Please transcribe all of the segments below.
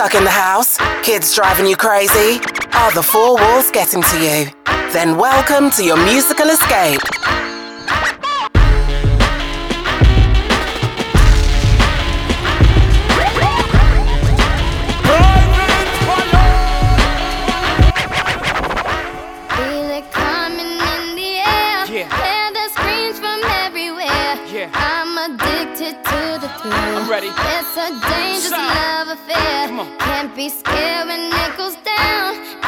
Stuck in the house? Kids driving you crazy? Are the four walls getting to you? Then welcome to your musical escape. Ready. It's a dangerous love affair. Can't be scared when it goes down.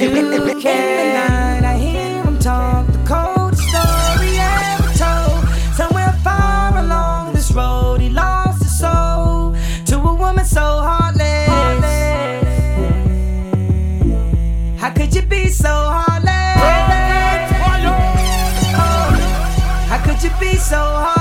You can. I hear him talk the coldest story ever told. Somewhere far along this road, he lost his soul to a woman so heartless. How could you be so heartless? How could you be so heartless?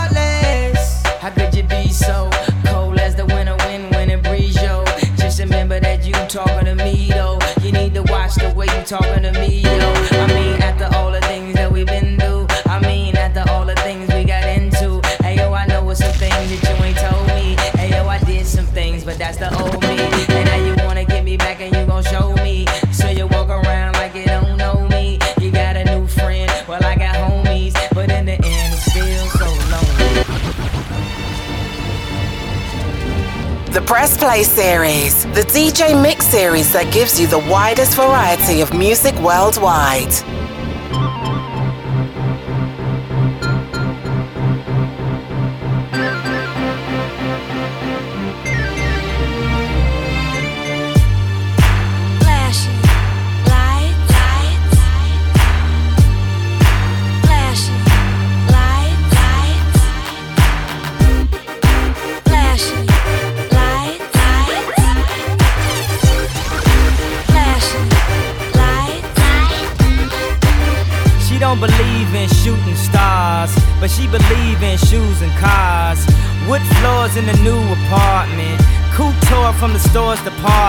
Talking to me, yo. I mean, after all the things that we've been through, I mean, after all the things we got into. Hey, yo, I know it's some things that you ain't told me. Hey, yo, I did some things, but that's the old Press Play series, the DJ Mix series that gives you the widest variety of music worldwide.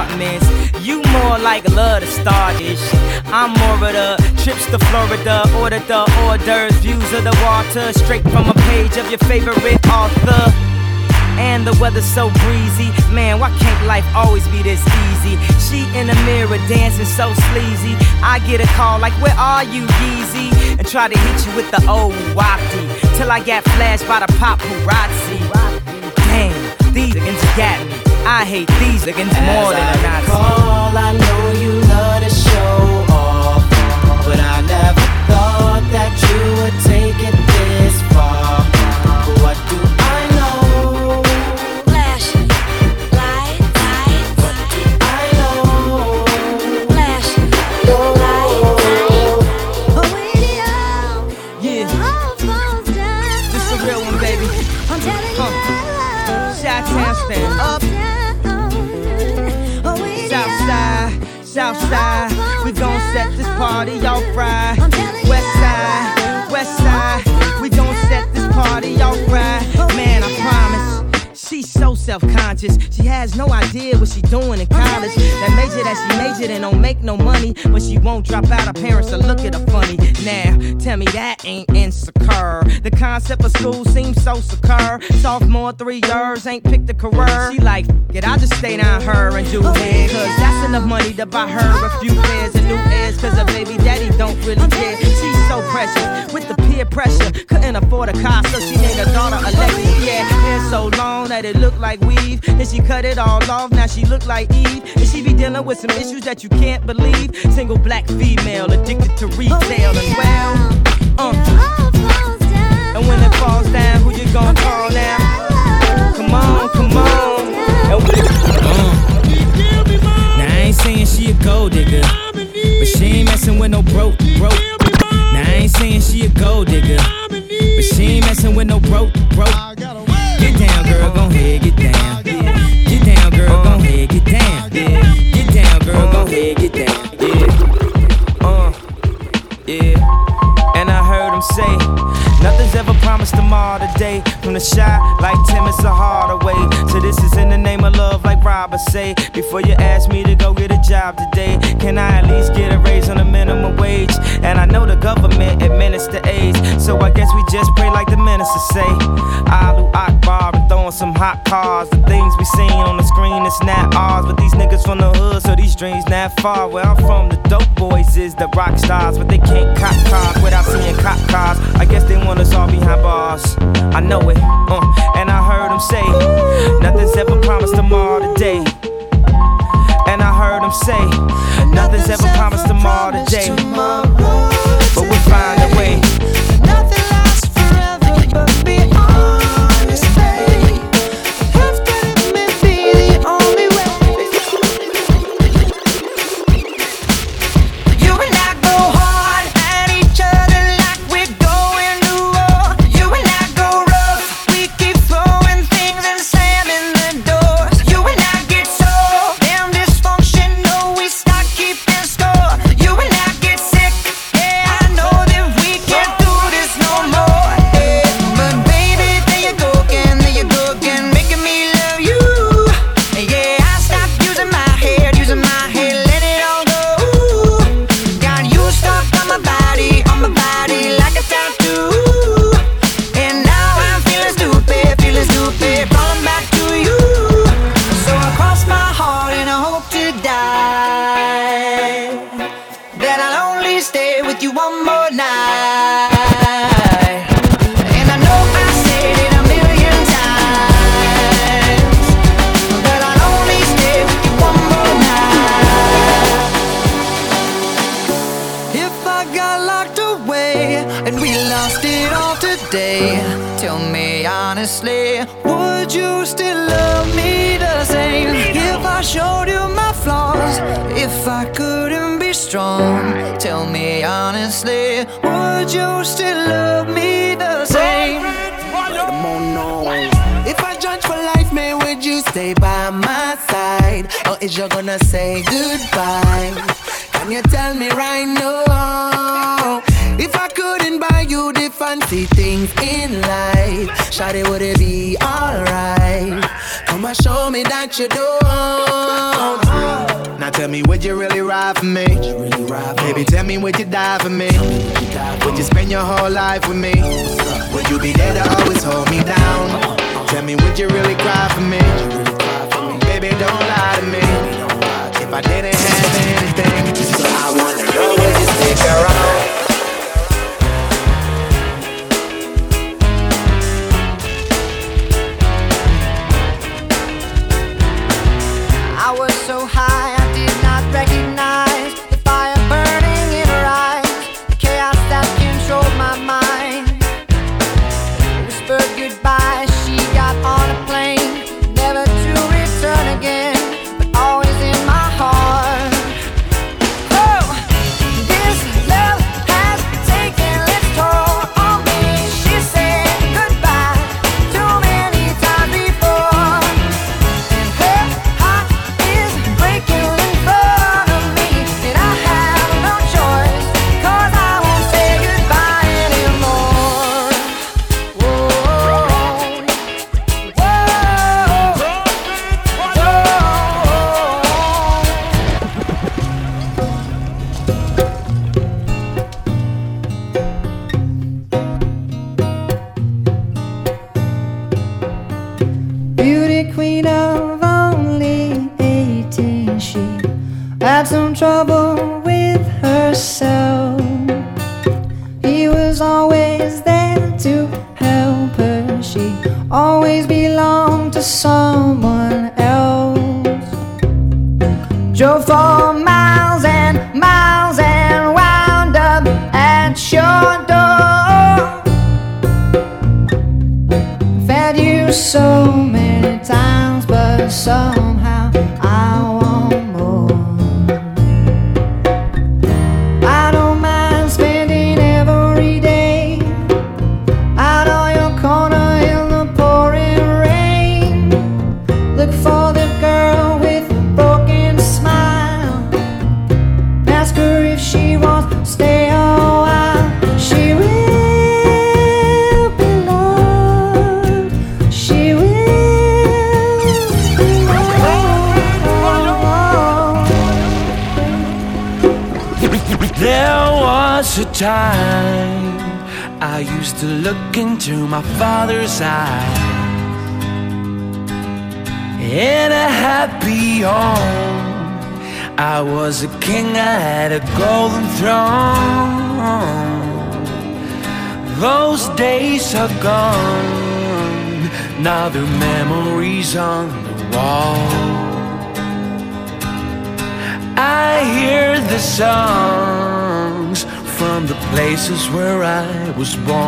Departments. You more like love to start this shit. I'm more of the trips to Florida, order the hors d'oeuvres, views of the water, straight from a page of your favorite author. And the weather's so breezy. Man, why can't life always be this easy? She in the mirror dancing so sleazy. I get a call like, Where are you, Yeezy? And try to hit you with the old wapty. Till I got flashed by the paparazzi. Damn, these niggas got me. I hate these niggas more than a Nazi. Call, I know you love to show off, but I never thought that you would take it party off right. Self-conscious. She has no idea what she doing in college. That major that she majored in don't make no money, but she won't drop out. Her parents will look at her funny. Now, tell me that ain't insecure. The concept of school seems so secure. Sophomore, three years, ain't picked a career. She like, get, I'll just stay down her and do it. Cause that's enough money to buy her a few pairs of new ears. Cause her baby daddy don't really care. She's so precious with the peer pressure. Couldn't afford a car, so she named her daughter Alexis. Yeah, hair so long that it looked like weave. Then she cut it all off, now she look like Eve. And she be dealing with some issues that you can't believe. Single black female addicted to retail and well, uh. And when it falls down, who you gonna call now? Come on, come on. Uh. Now I ain't saying she a gold digger, but she ain't messing with no broke, broke. Now I ain't saying she a gold digger, but she ain't messing with no broke, broke. Get down, girl, gon' head, get down. Get down, girl, gon' head, get down. Get down, girl, gon' head, get down. Yeah. Uh, yeah. And I heard him say, nothing's ever promised tomorrow today. From the shot, like Tim, it's a harder way. So this is in the name of love, like Robert say. Before you ask me to go get a job today, can I at least get a raise on the minimum wage? And I know the government administer AIDS, so I guess we just pray like the minister say. Allahu Akbar and throwing some hot cars. The things we seen on the screen, it's not ours. But these niggas from the hood, so these dreams not far. Where I'm from, the dope boys is the rock stars, but they can't cop cars without seeing cop cars. I guess they want us all behind bars. I know it, uh, and I heard them say, nothing's ever promised tomorrow today. And I heard them say, nothing's ever promised tomorrow today. But we find a way. It all today, tell me honestly, would you still love me the same? If I showed you my flaws, if I couldn't be strong, tell me honestly, would you still love me the same? If I judge for life, man, would you stay by my side? Or is you gonna say goodbye? Can you tell me right now? If I couldn't buy you the fancy things in life, Shawty, would it be alright? Come and show me that you don't. Now tell me, would you really ride for me? Baby, tell me, would you die for me? Would you spend your whole life with me? Would you be there to always hold me down? Uh-huh. Tell me, would you really cry for me? Baby, don't lie to me. If I didn't have anything, I wanna know would you stick around? some trouble. was born.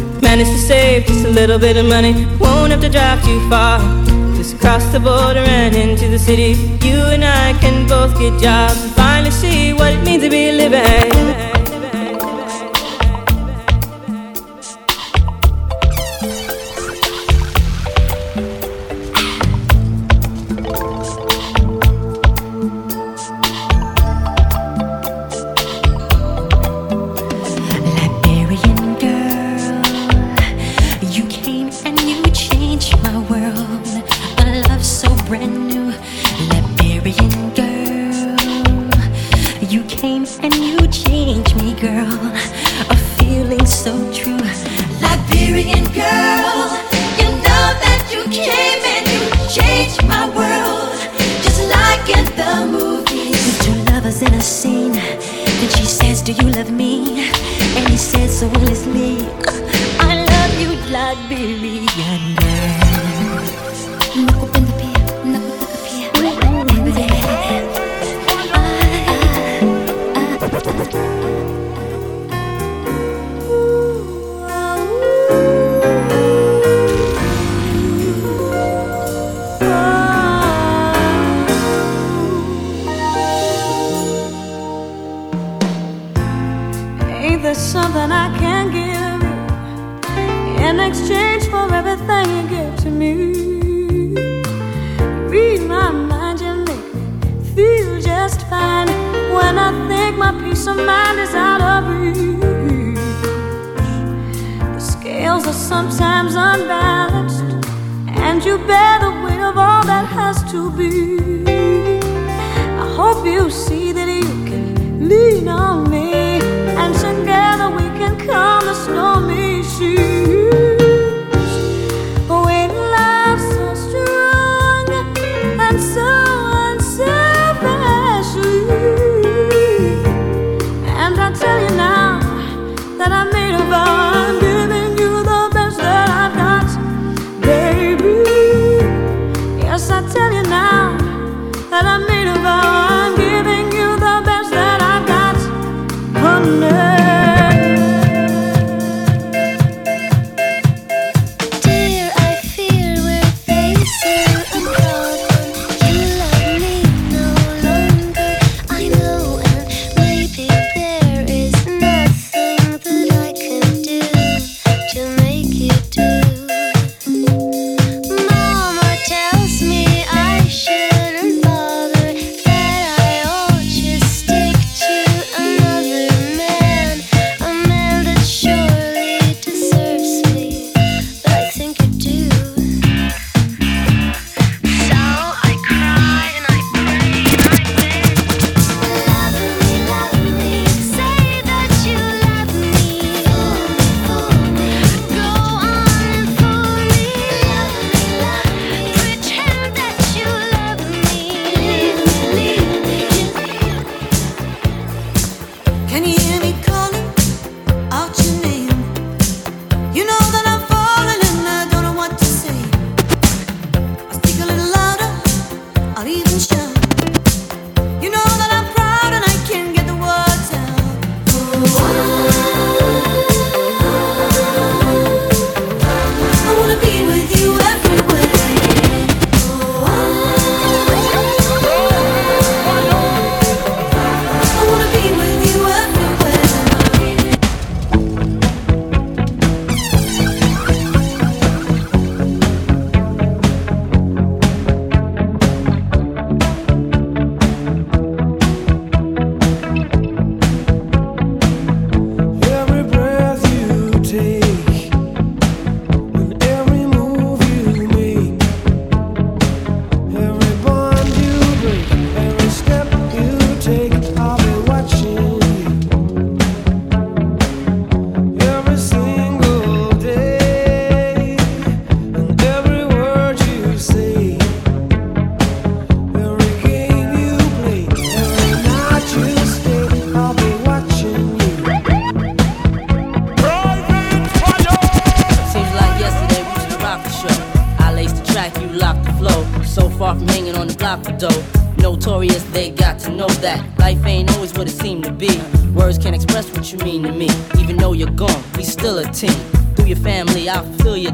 Managed to save just a little bit of money, won't have to drive too far. Just across the border and into the city, you and I can both get jobs and finally see what it means to be living.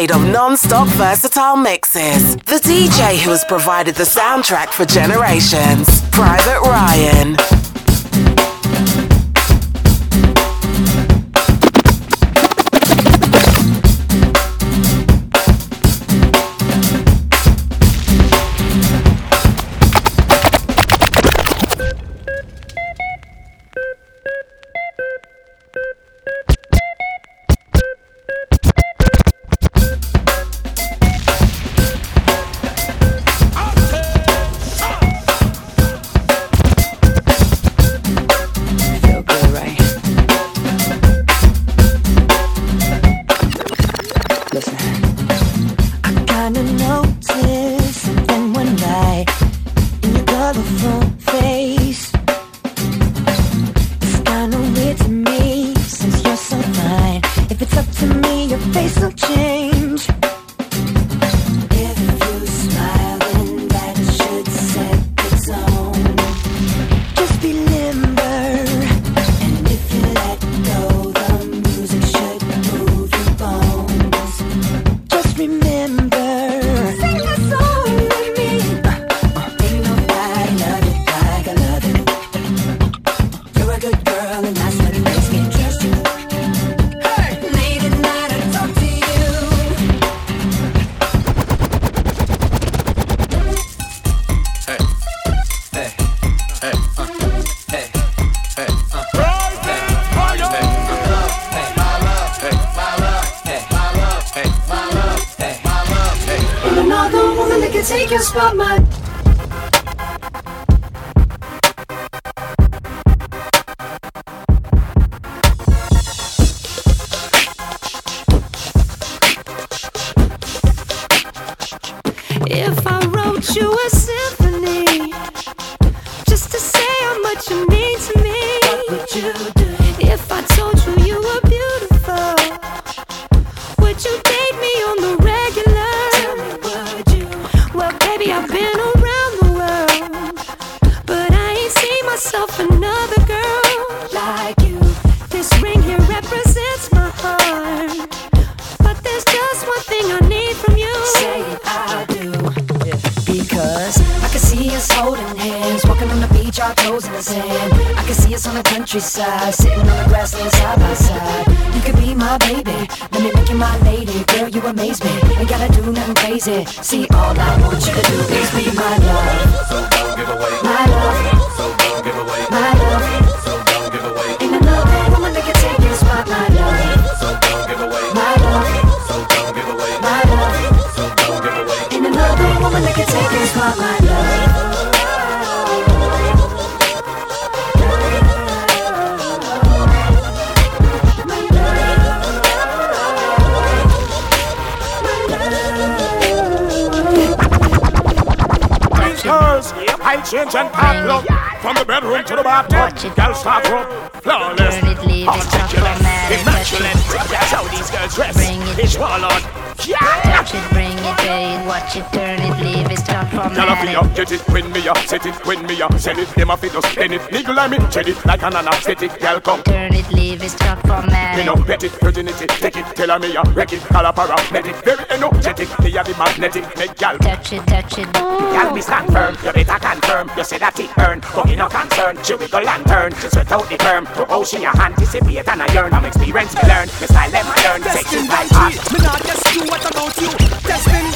decade of non-stop versatile mixes. The DJ who has provided the soundtrack for generations, Private Ryan. you. See. me a set it, when me a send it, them a fit just spend it. Nigga like me, tread it like an anesthetic. Girl, come turn it, leave it struck for man. Me no bet it, virginity, take it, tell her me a wreck it, call a paramedic. Very energetic, me a the magnetic, make gal touch it, touch it. Gal, me stand firm, you better confirm. You say that it burn, but me no concern. She wiggle and turn, she sweat out the firm. she a anticipate and I yearn. I'm experienced, learn, me style them I learn. Testing by heart, me not just you. What about you? Testing,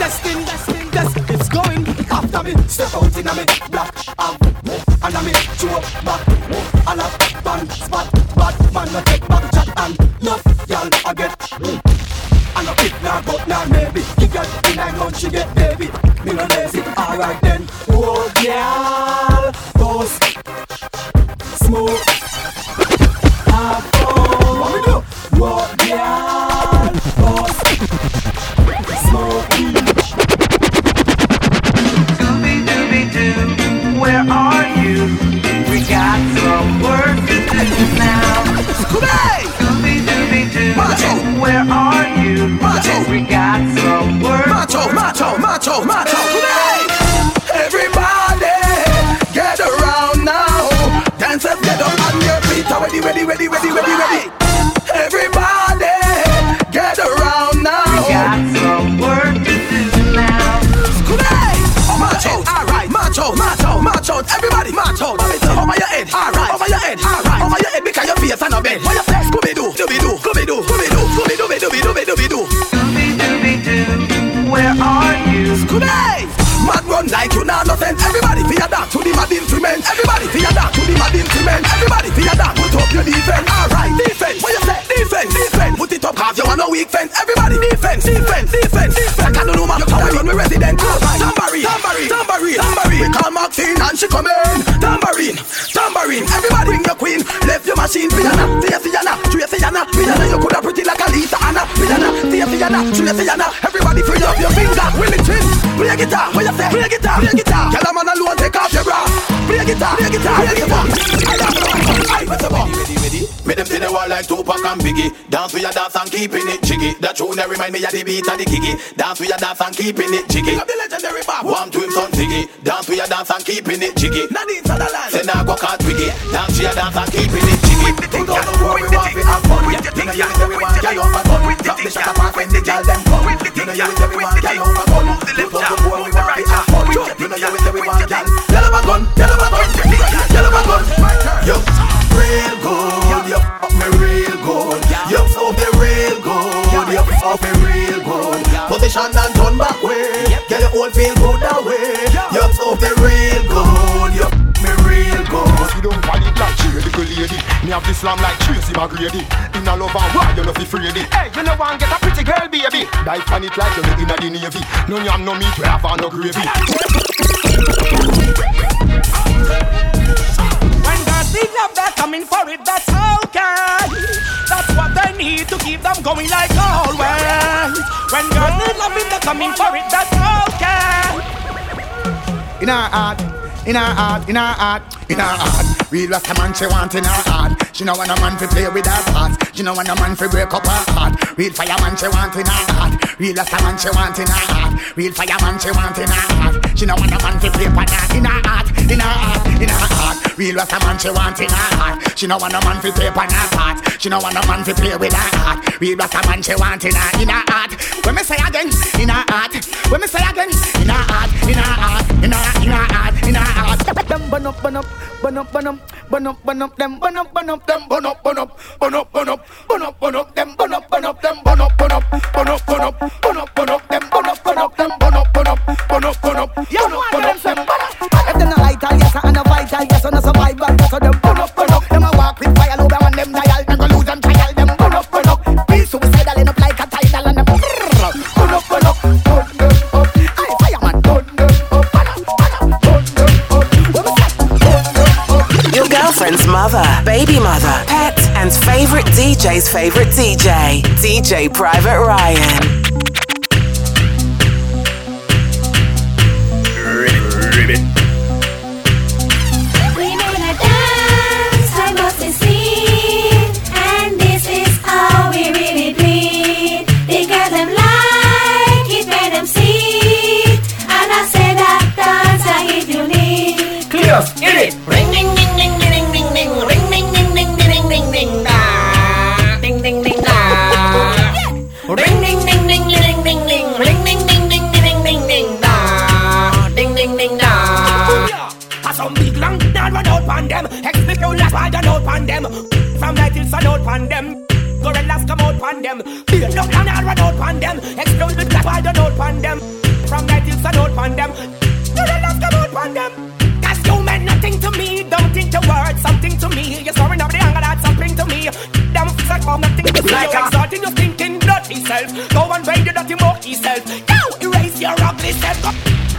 testing, testing, testing. It's going after me. Step out no take and y'all I get. I maybe you got I she get. Trey Fiona. Everybody free up your finger. Will it twin? Play guitar. What you say? Play guitar, play guitar. Tell a man alone take off your bra. Play guitar, play guitar, play guitar. Up? Ready, ready? Make them see the wall like Tupac and Biggie. Dance with your dance and keeping it jiggy. That tune that remind me of the beat of the kiki. Dance with your dance and keeping it jiggy. The legendary Bob. One to him son Ziggy. Dance with your dance and keeping it jiggy. Nadine Sutherland. Say now go cut wiggy. Dance with your dance and keeping it jiggy. Who don't know what come. Me have the slam like Tracy McGrady. In a love and war, you know fi afraid it. Hey, you know want get a pretty girl, baby. Die on it like you in a the navy. No yam, no meat, we have no gravy. When girls need love, they're coming for it, that's okay. That's what they need to keep them going like always. When girls need loving, they're coming for it, that's okay. in our heart, in our heart, in our heart, in our heart. We Real Rasta man she want in her heart. She know want a man to play with her heart. She know want a man to break up her heart. Real fireman she want in her heart. Real man she want in her heart. Real fireman she want in her heart. She know want a man to play for her in her heart, in her heart, in her heart. Real Rasta man she want in her heart. She know want a man to play for her heart. She know want a man to play with her heart. Real Rasta man she want in her in her heart. When me say again, in her heart. When me say again, in her heart, in her heart, in her in her heart, in her heart. Them bun up, bun up, bun up, bun up, bun up, bun up, them bun up, bun up, them bun up, bun up, bun up, bun up, bun up, bun up, them bun up, bun up, them bun up, bun up, bun up, bun up, bun up, bun up, girlfriend's mother, baby mother, pet, and favorite DJ's favorite DJ, DJ Private Ryan. Night till out pan them. Gorillas come out pan them. Beat up down and run out pan them. Explode with black wide out pan them. From night till sun out pan them. Gorillas come out pan them. Cause you meant nothing to me. Don't think your words something to me. You're soaring up the anger that's something to me. Them f***s like all nothing to me. Like You're a- exalting your stinking dirty self. Go and raid your dirty monkey self. Go erase your ugly self. Go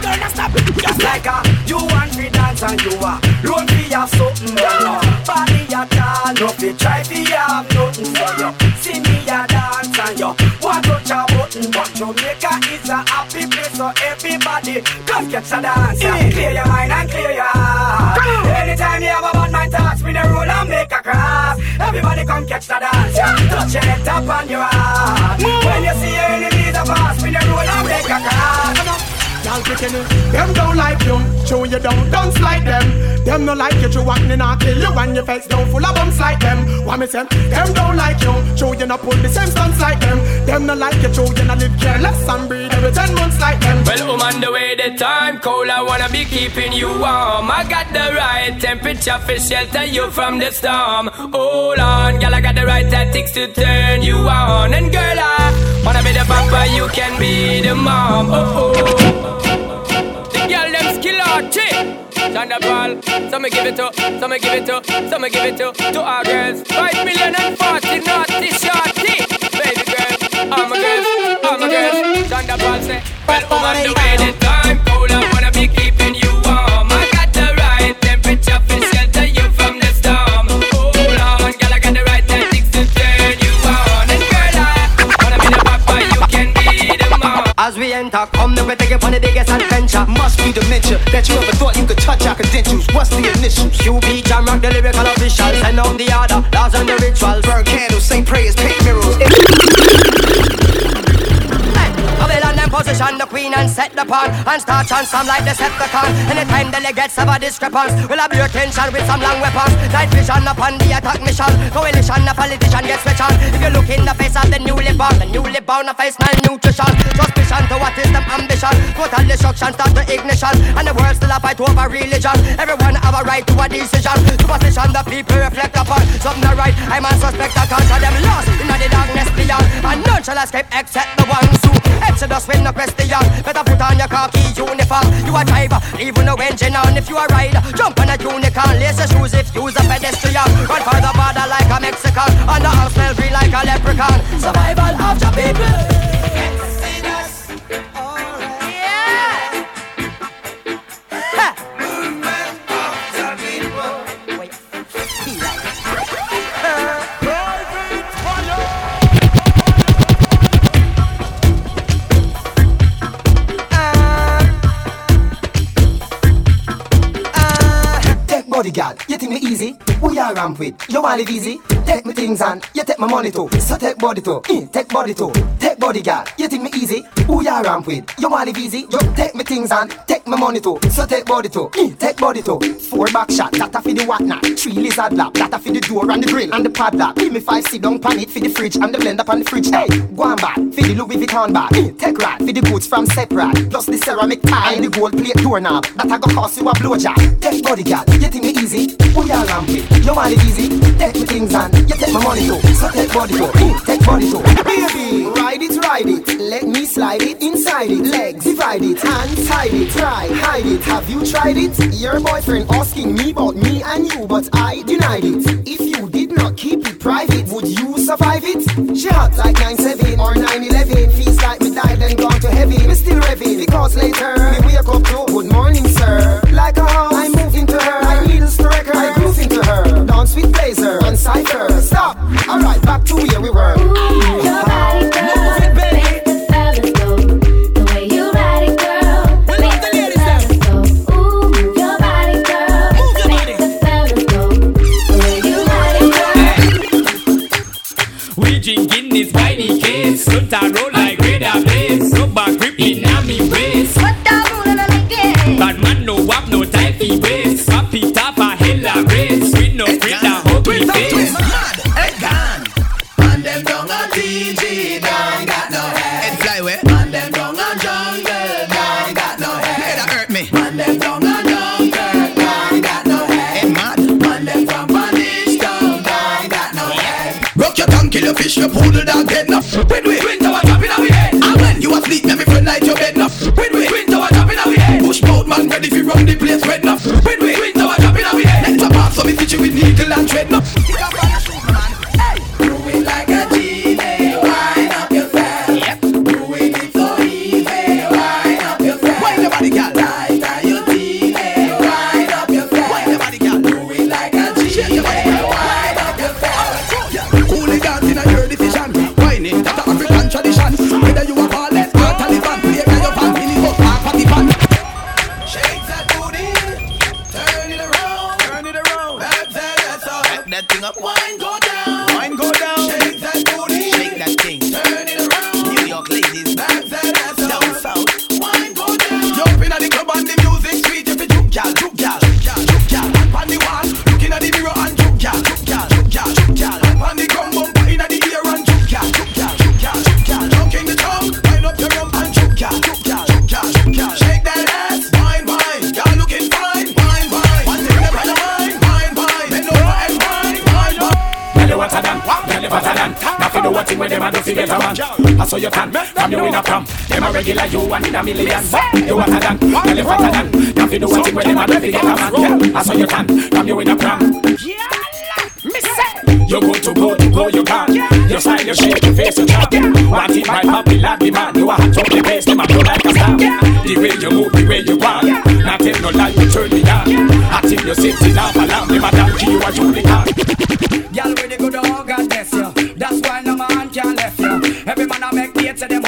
Girl, now stop it. Just like a you want me dance and you are Loan fi have something down Body a try fi have nothing for you. See me a dance and you. Want touch a button But Jamaica is a happy place so everybody come catch a dance. Yeah. Clear your mind and clear your heart. Anytime you have a bad mind thoughts me the roll and make a cross. Everybody come catch the dance. Yeah. Touch your head top on your heart. When you see your Y'all Them don't like you, show you down, don't slide them Them no like you, you acting and kill you And your face down full of bumps like them What me say? Them don't like you, show you not pull the same stunts like them Them no like you, show you not live careless And breathe every ten months like them Well, I'm on the way, the time cold. I wanna be keeping you warm. I got the right temperature for shelter you from the storm. Hold on, girl, I got the right tactics to turn you on. And girl, I wanna be the papa, you can be the mom. Oh, oh. Chee! Thunderball, some give it to, some give it to, some give it to, to our girls. Five million and forty naughty shorty. Baby girl, all my girls, all my girls. Thunderball say, well, woman, the way the time As we enter, come now we take it on the biggest adventure. Must be dementia that you ever thought you could touch our credentials. What's the initials? QB Jam Rock, the lyrical official. Send out the order, laws and the rituals. Burn candles, say prayers, paint mirrors. Them position the queen and set the pawn And start chant some like Decepticon Anytime delegates have a discrepancy We'll have your attention with some long weapons. Night vision upon the attack mission Coalition, a politician gets switch on. If you look in the face of the newly born The newly born, a face malnutrition. Suspicion to what is them ambition. Total destruction, start the ignition? And the world still a fight over religion. Everyone have a right to a decision. Superstition the people reflect upon. Something right, I'm a suspect I can't them. Lost in the darkness beyond. And none shall escape except the ones who Exodus win the question Better put on your khaki uniform. You a driver, leave no engine on. If you a rider, jump on a unicorn. Lace your shoes if you's a pedestrian. Run for the border like a Mexican. On the arm smell free like a leprechaun. Survival of the people Bodyguard, you think me easy? Who you ramp with? You want live easy? Take me things and you take my money too. So take body too, eh, take body too. Take bodyguard, you think me easy? Who you ramp with? You want live easy? You take me things and take my money too. So take body too, eh, take body too. Four back shot, that a for the whatnot. Three lizard lap, that a for the door and the grill and the padlock. Give me five sit down pan it for the fridge and the blender pan the fridge. Hey, go on bag for the Louis Vuitton bag. Eh, take rad for the goods from separate. Plus the ceramic tie and the gold plate doorknob. That a go cost you a blowjob. Take bodyguard, you think me easy? Who you ramp with? You want it easy? Take me things and you take my money too. So take body too, eh, take body too. Baby, ride it, ride it. Let me slide it inside it. Legs divide it and tie it. Try hide it. Have you tried it? Your boyfriend asking me about me and you, but I denied it. If you did not keep it private, would you survive it? She hot like 9-7 or 9-11. Feels like me died and gone to heaven. Me still revving because later me wake up to good morning, sir. Like a house, I move into her. I needles to record, I groove into her. Dance with blazer and cipher. Stop. Alright, back to where we were. Your poodle dog dead enough. When we twin tower drop in our head. And when you asleep, me friend light your bed enough. When we twin tower drop in our head. Push boat man ready fi run the place red enough. When we twin tower drop in our head. Let's off so me stitch you with needle and thread enough. from you in a from. Them a regular you and in a million. You hotter than, girl you fatter than. You fi do a thing where them a do fi get a man. I saw you tan from you in a from. Me you go to go to go you can. Your style your shape your face your charm. What if my papi lad the man? You are hot on the base, them a blow like a star. The way you move, the way you walk, not take no lie, you turn me on. I think you sit in love, alarm, them a donkey, you are a Julian. Girl with the good dog and bless you. That's why no man can left you. Every man I make dates, them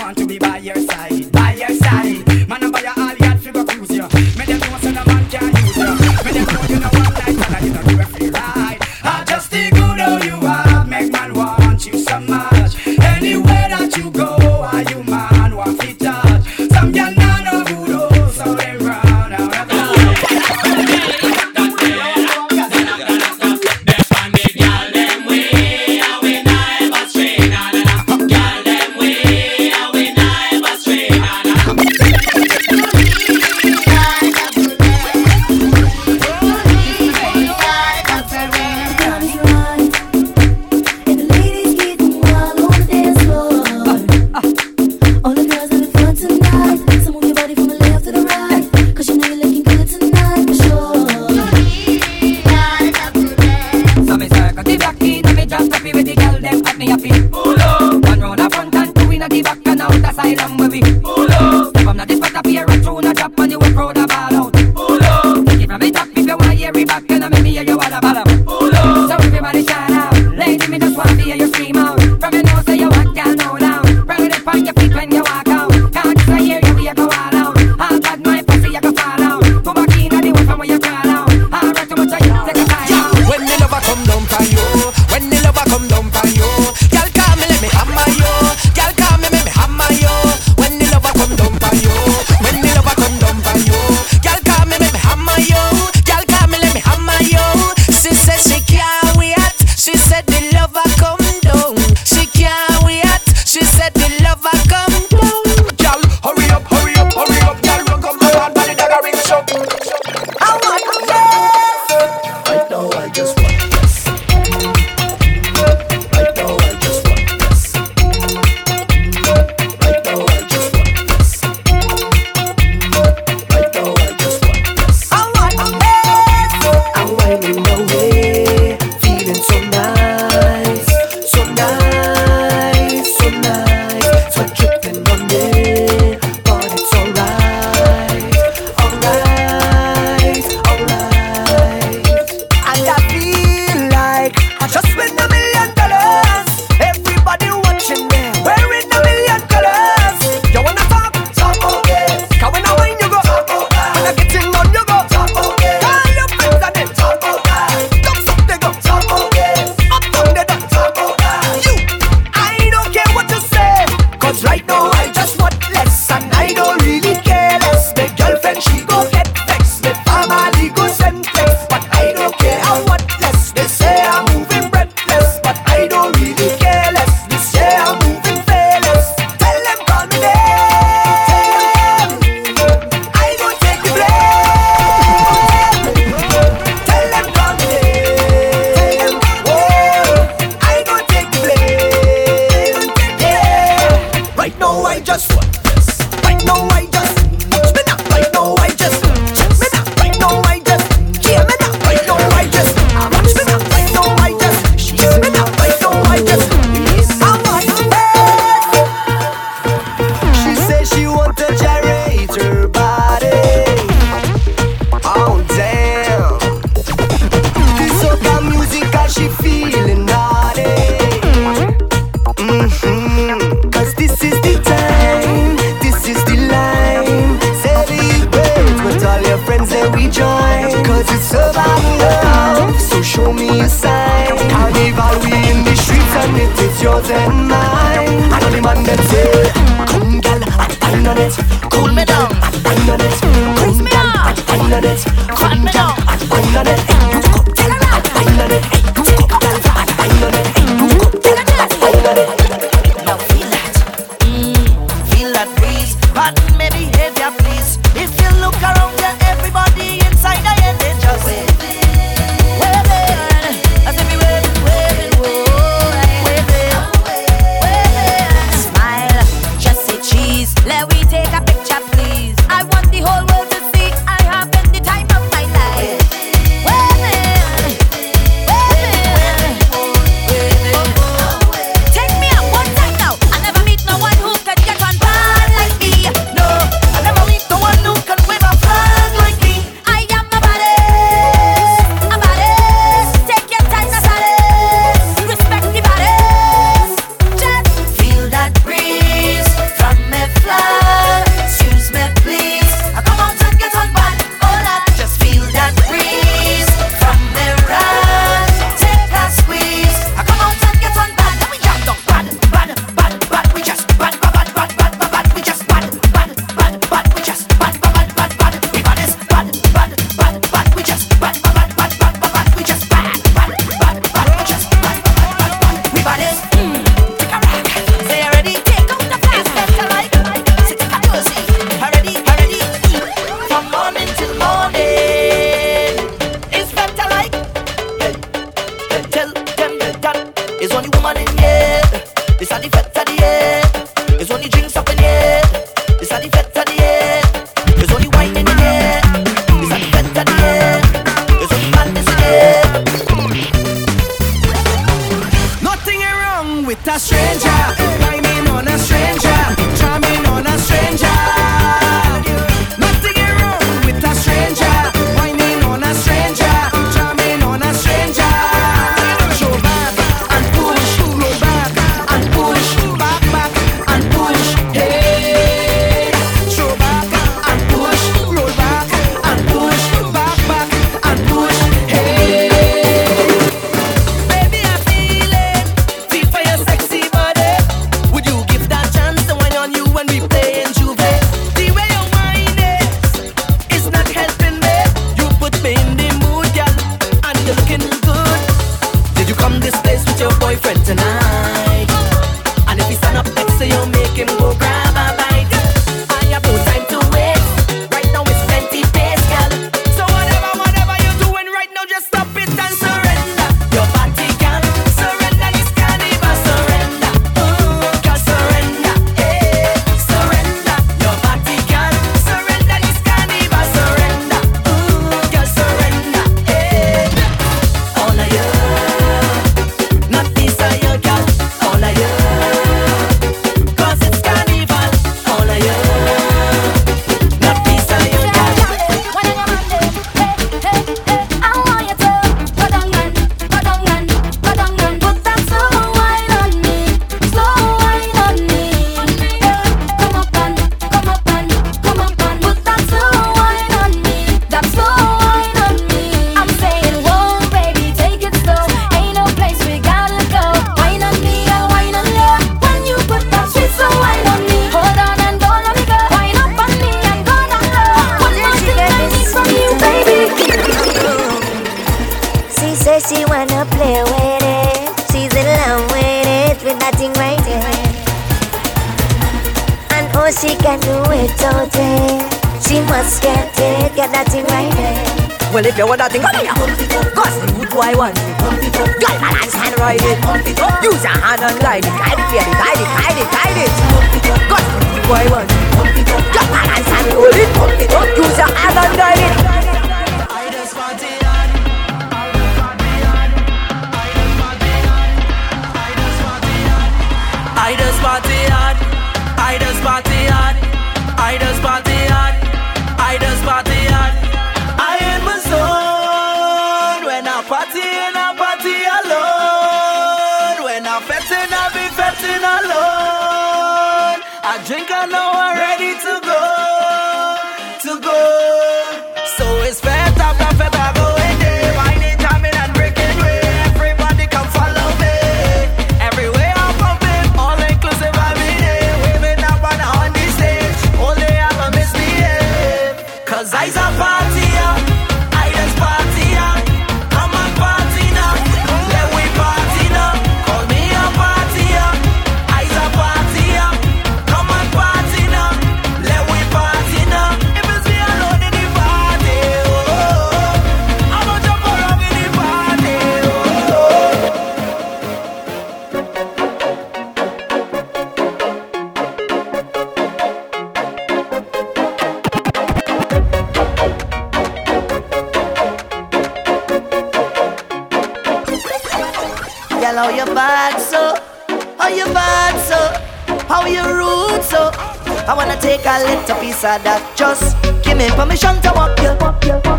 answer that. Just give me permission to walk you.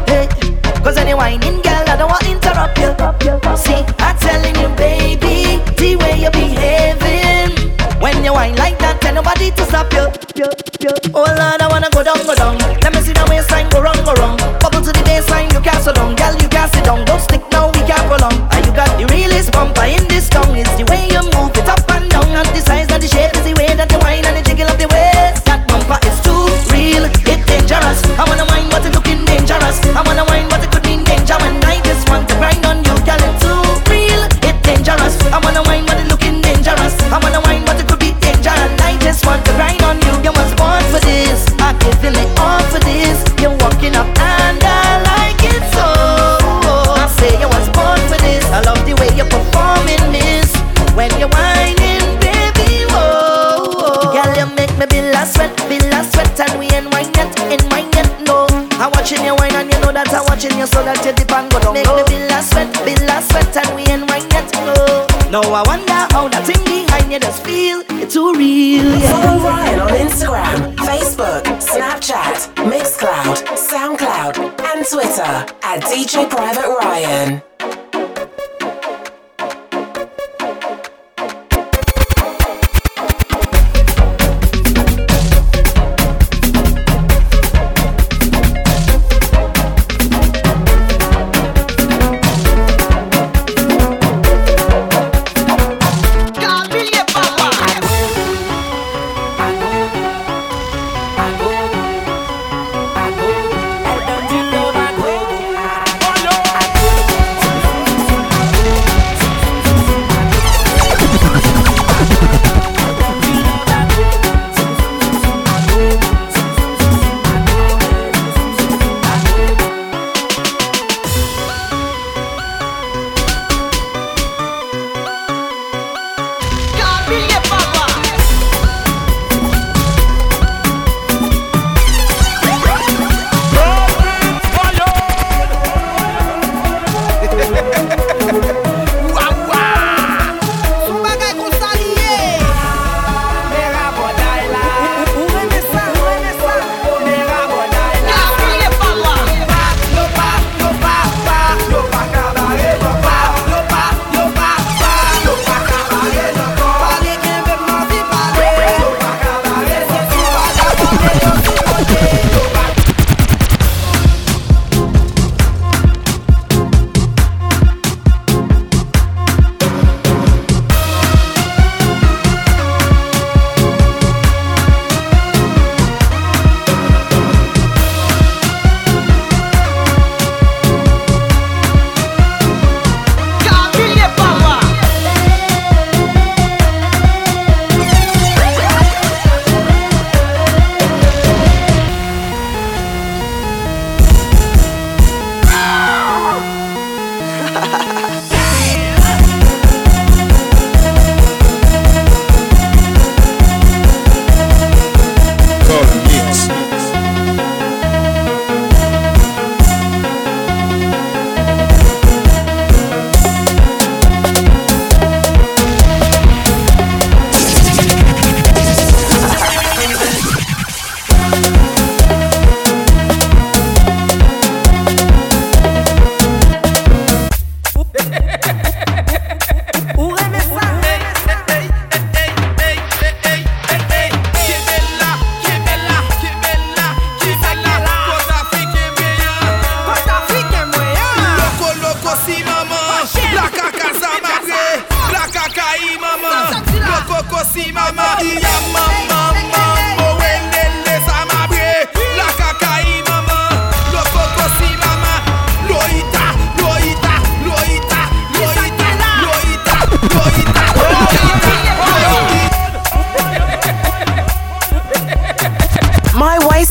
Hey, cause any whining girl, I don't want to interrupt you. See, I'm telling you, baby, the way you're behaving. When you whine like that, tell nobody to stop you. Oh Lord, I wanna go down, go down.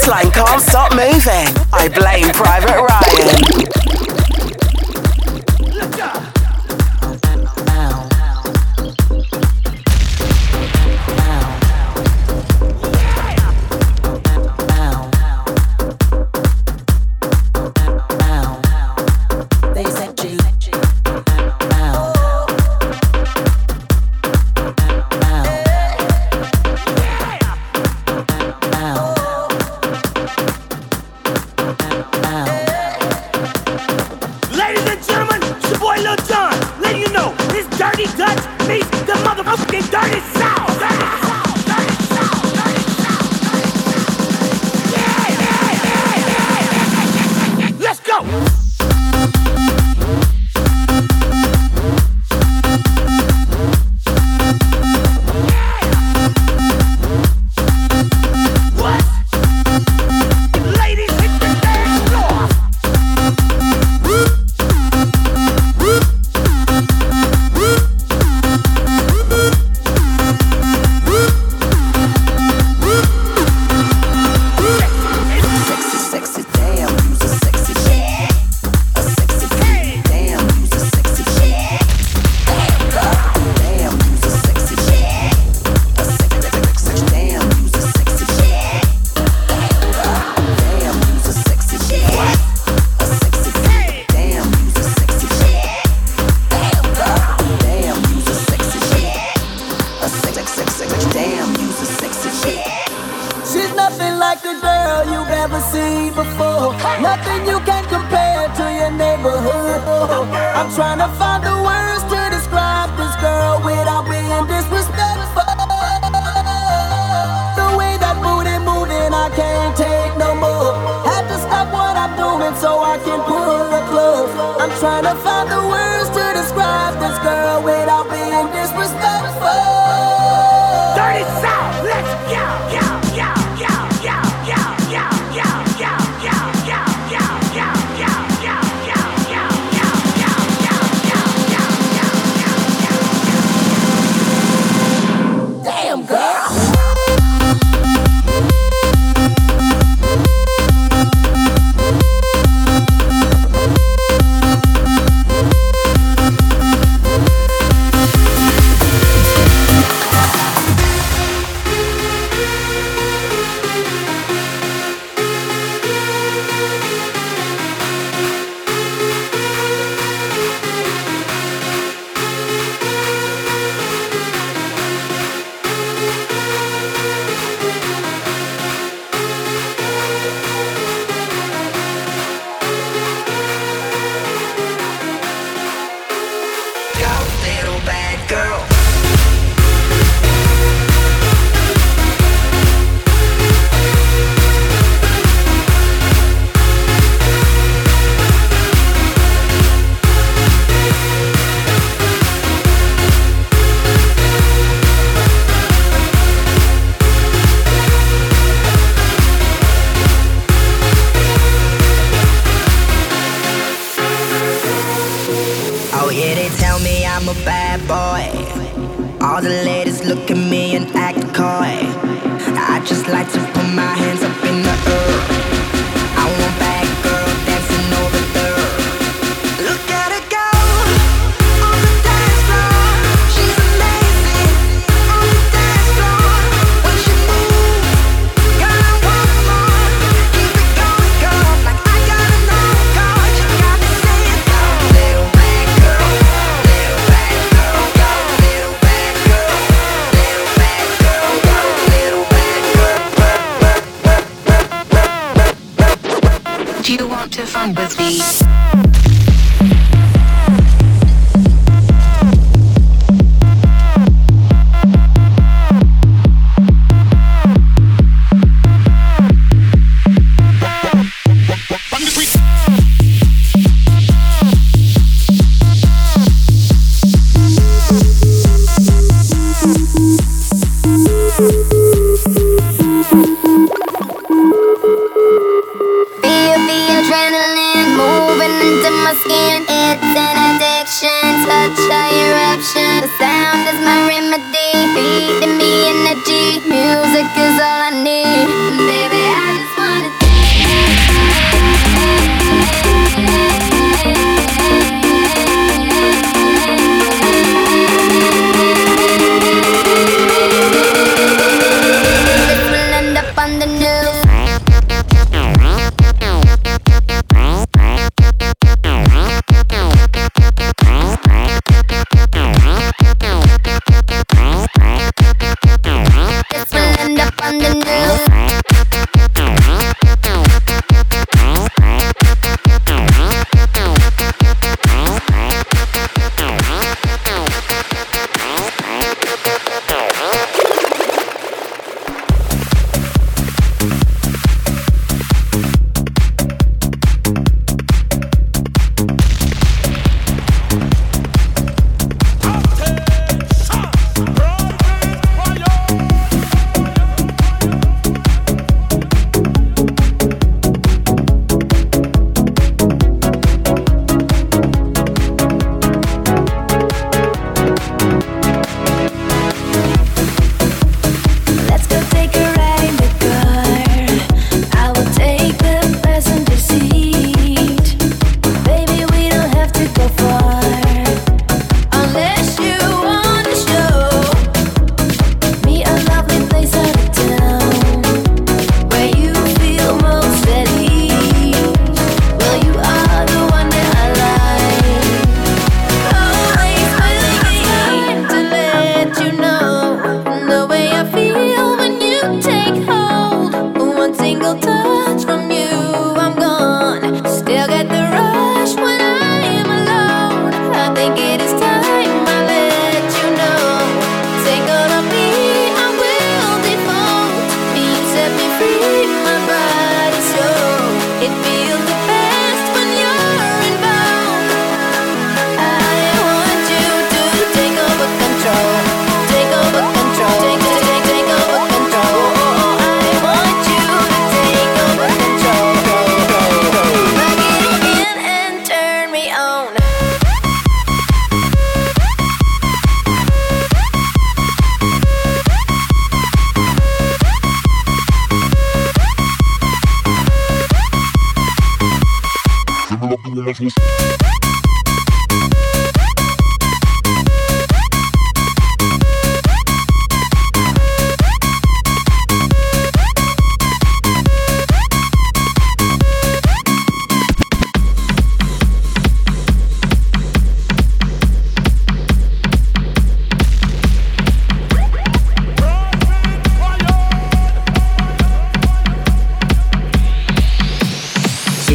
baseline can't stop moving. I blame Private Ryan.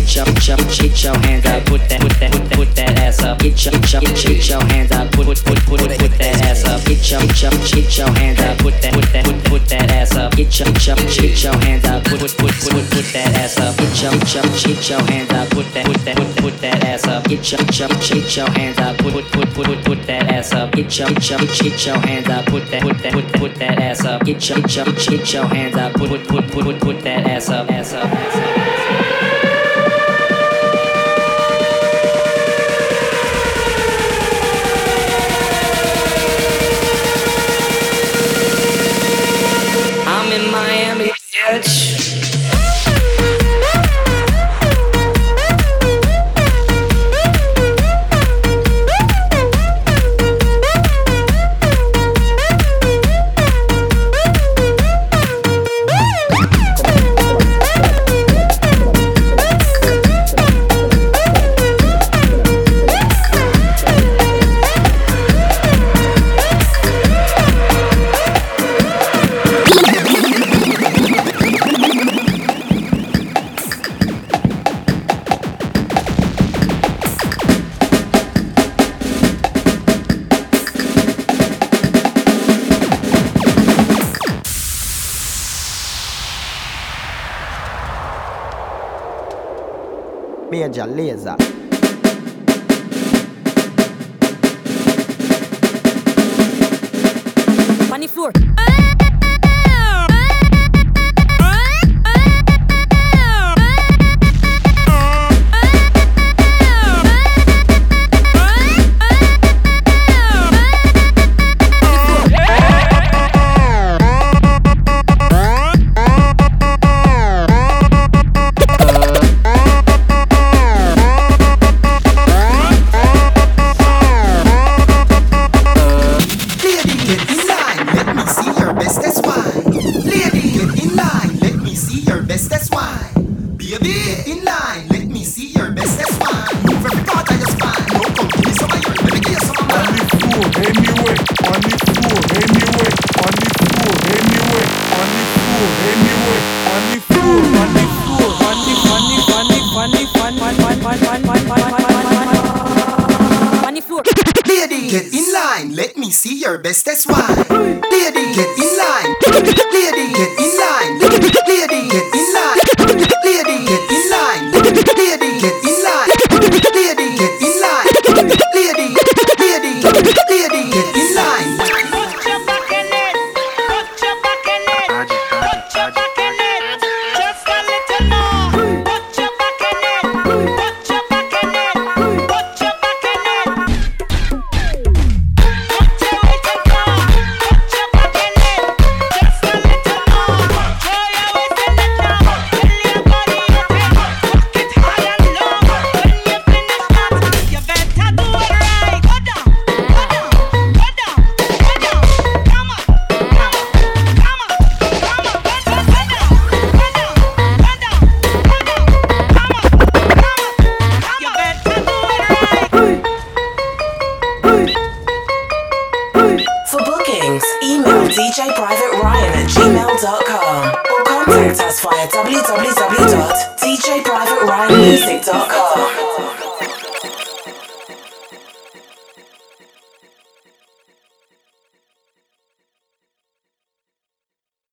Get your, get your, hands up, put that, put that, put that, ass up. Get your, get your, your hands up, put, put, put, put, put that ass up. Get your, get your, your hands up, put that, put that, put, put that ass up. Get your, get your, your hands up, put, put, put, put, put that ass up. Get your, get your, your hands up, put that, put that, put, put that ass up. Get your, get your, your hands up, put, put, put, put, put, that ass up. Get your, get your, your hands up, put that, put that, put, put that ass up. Get your, get your, your hands up, put, put, put, put, put that ass up, ass up, ass up. touch 家例子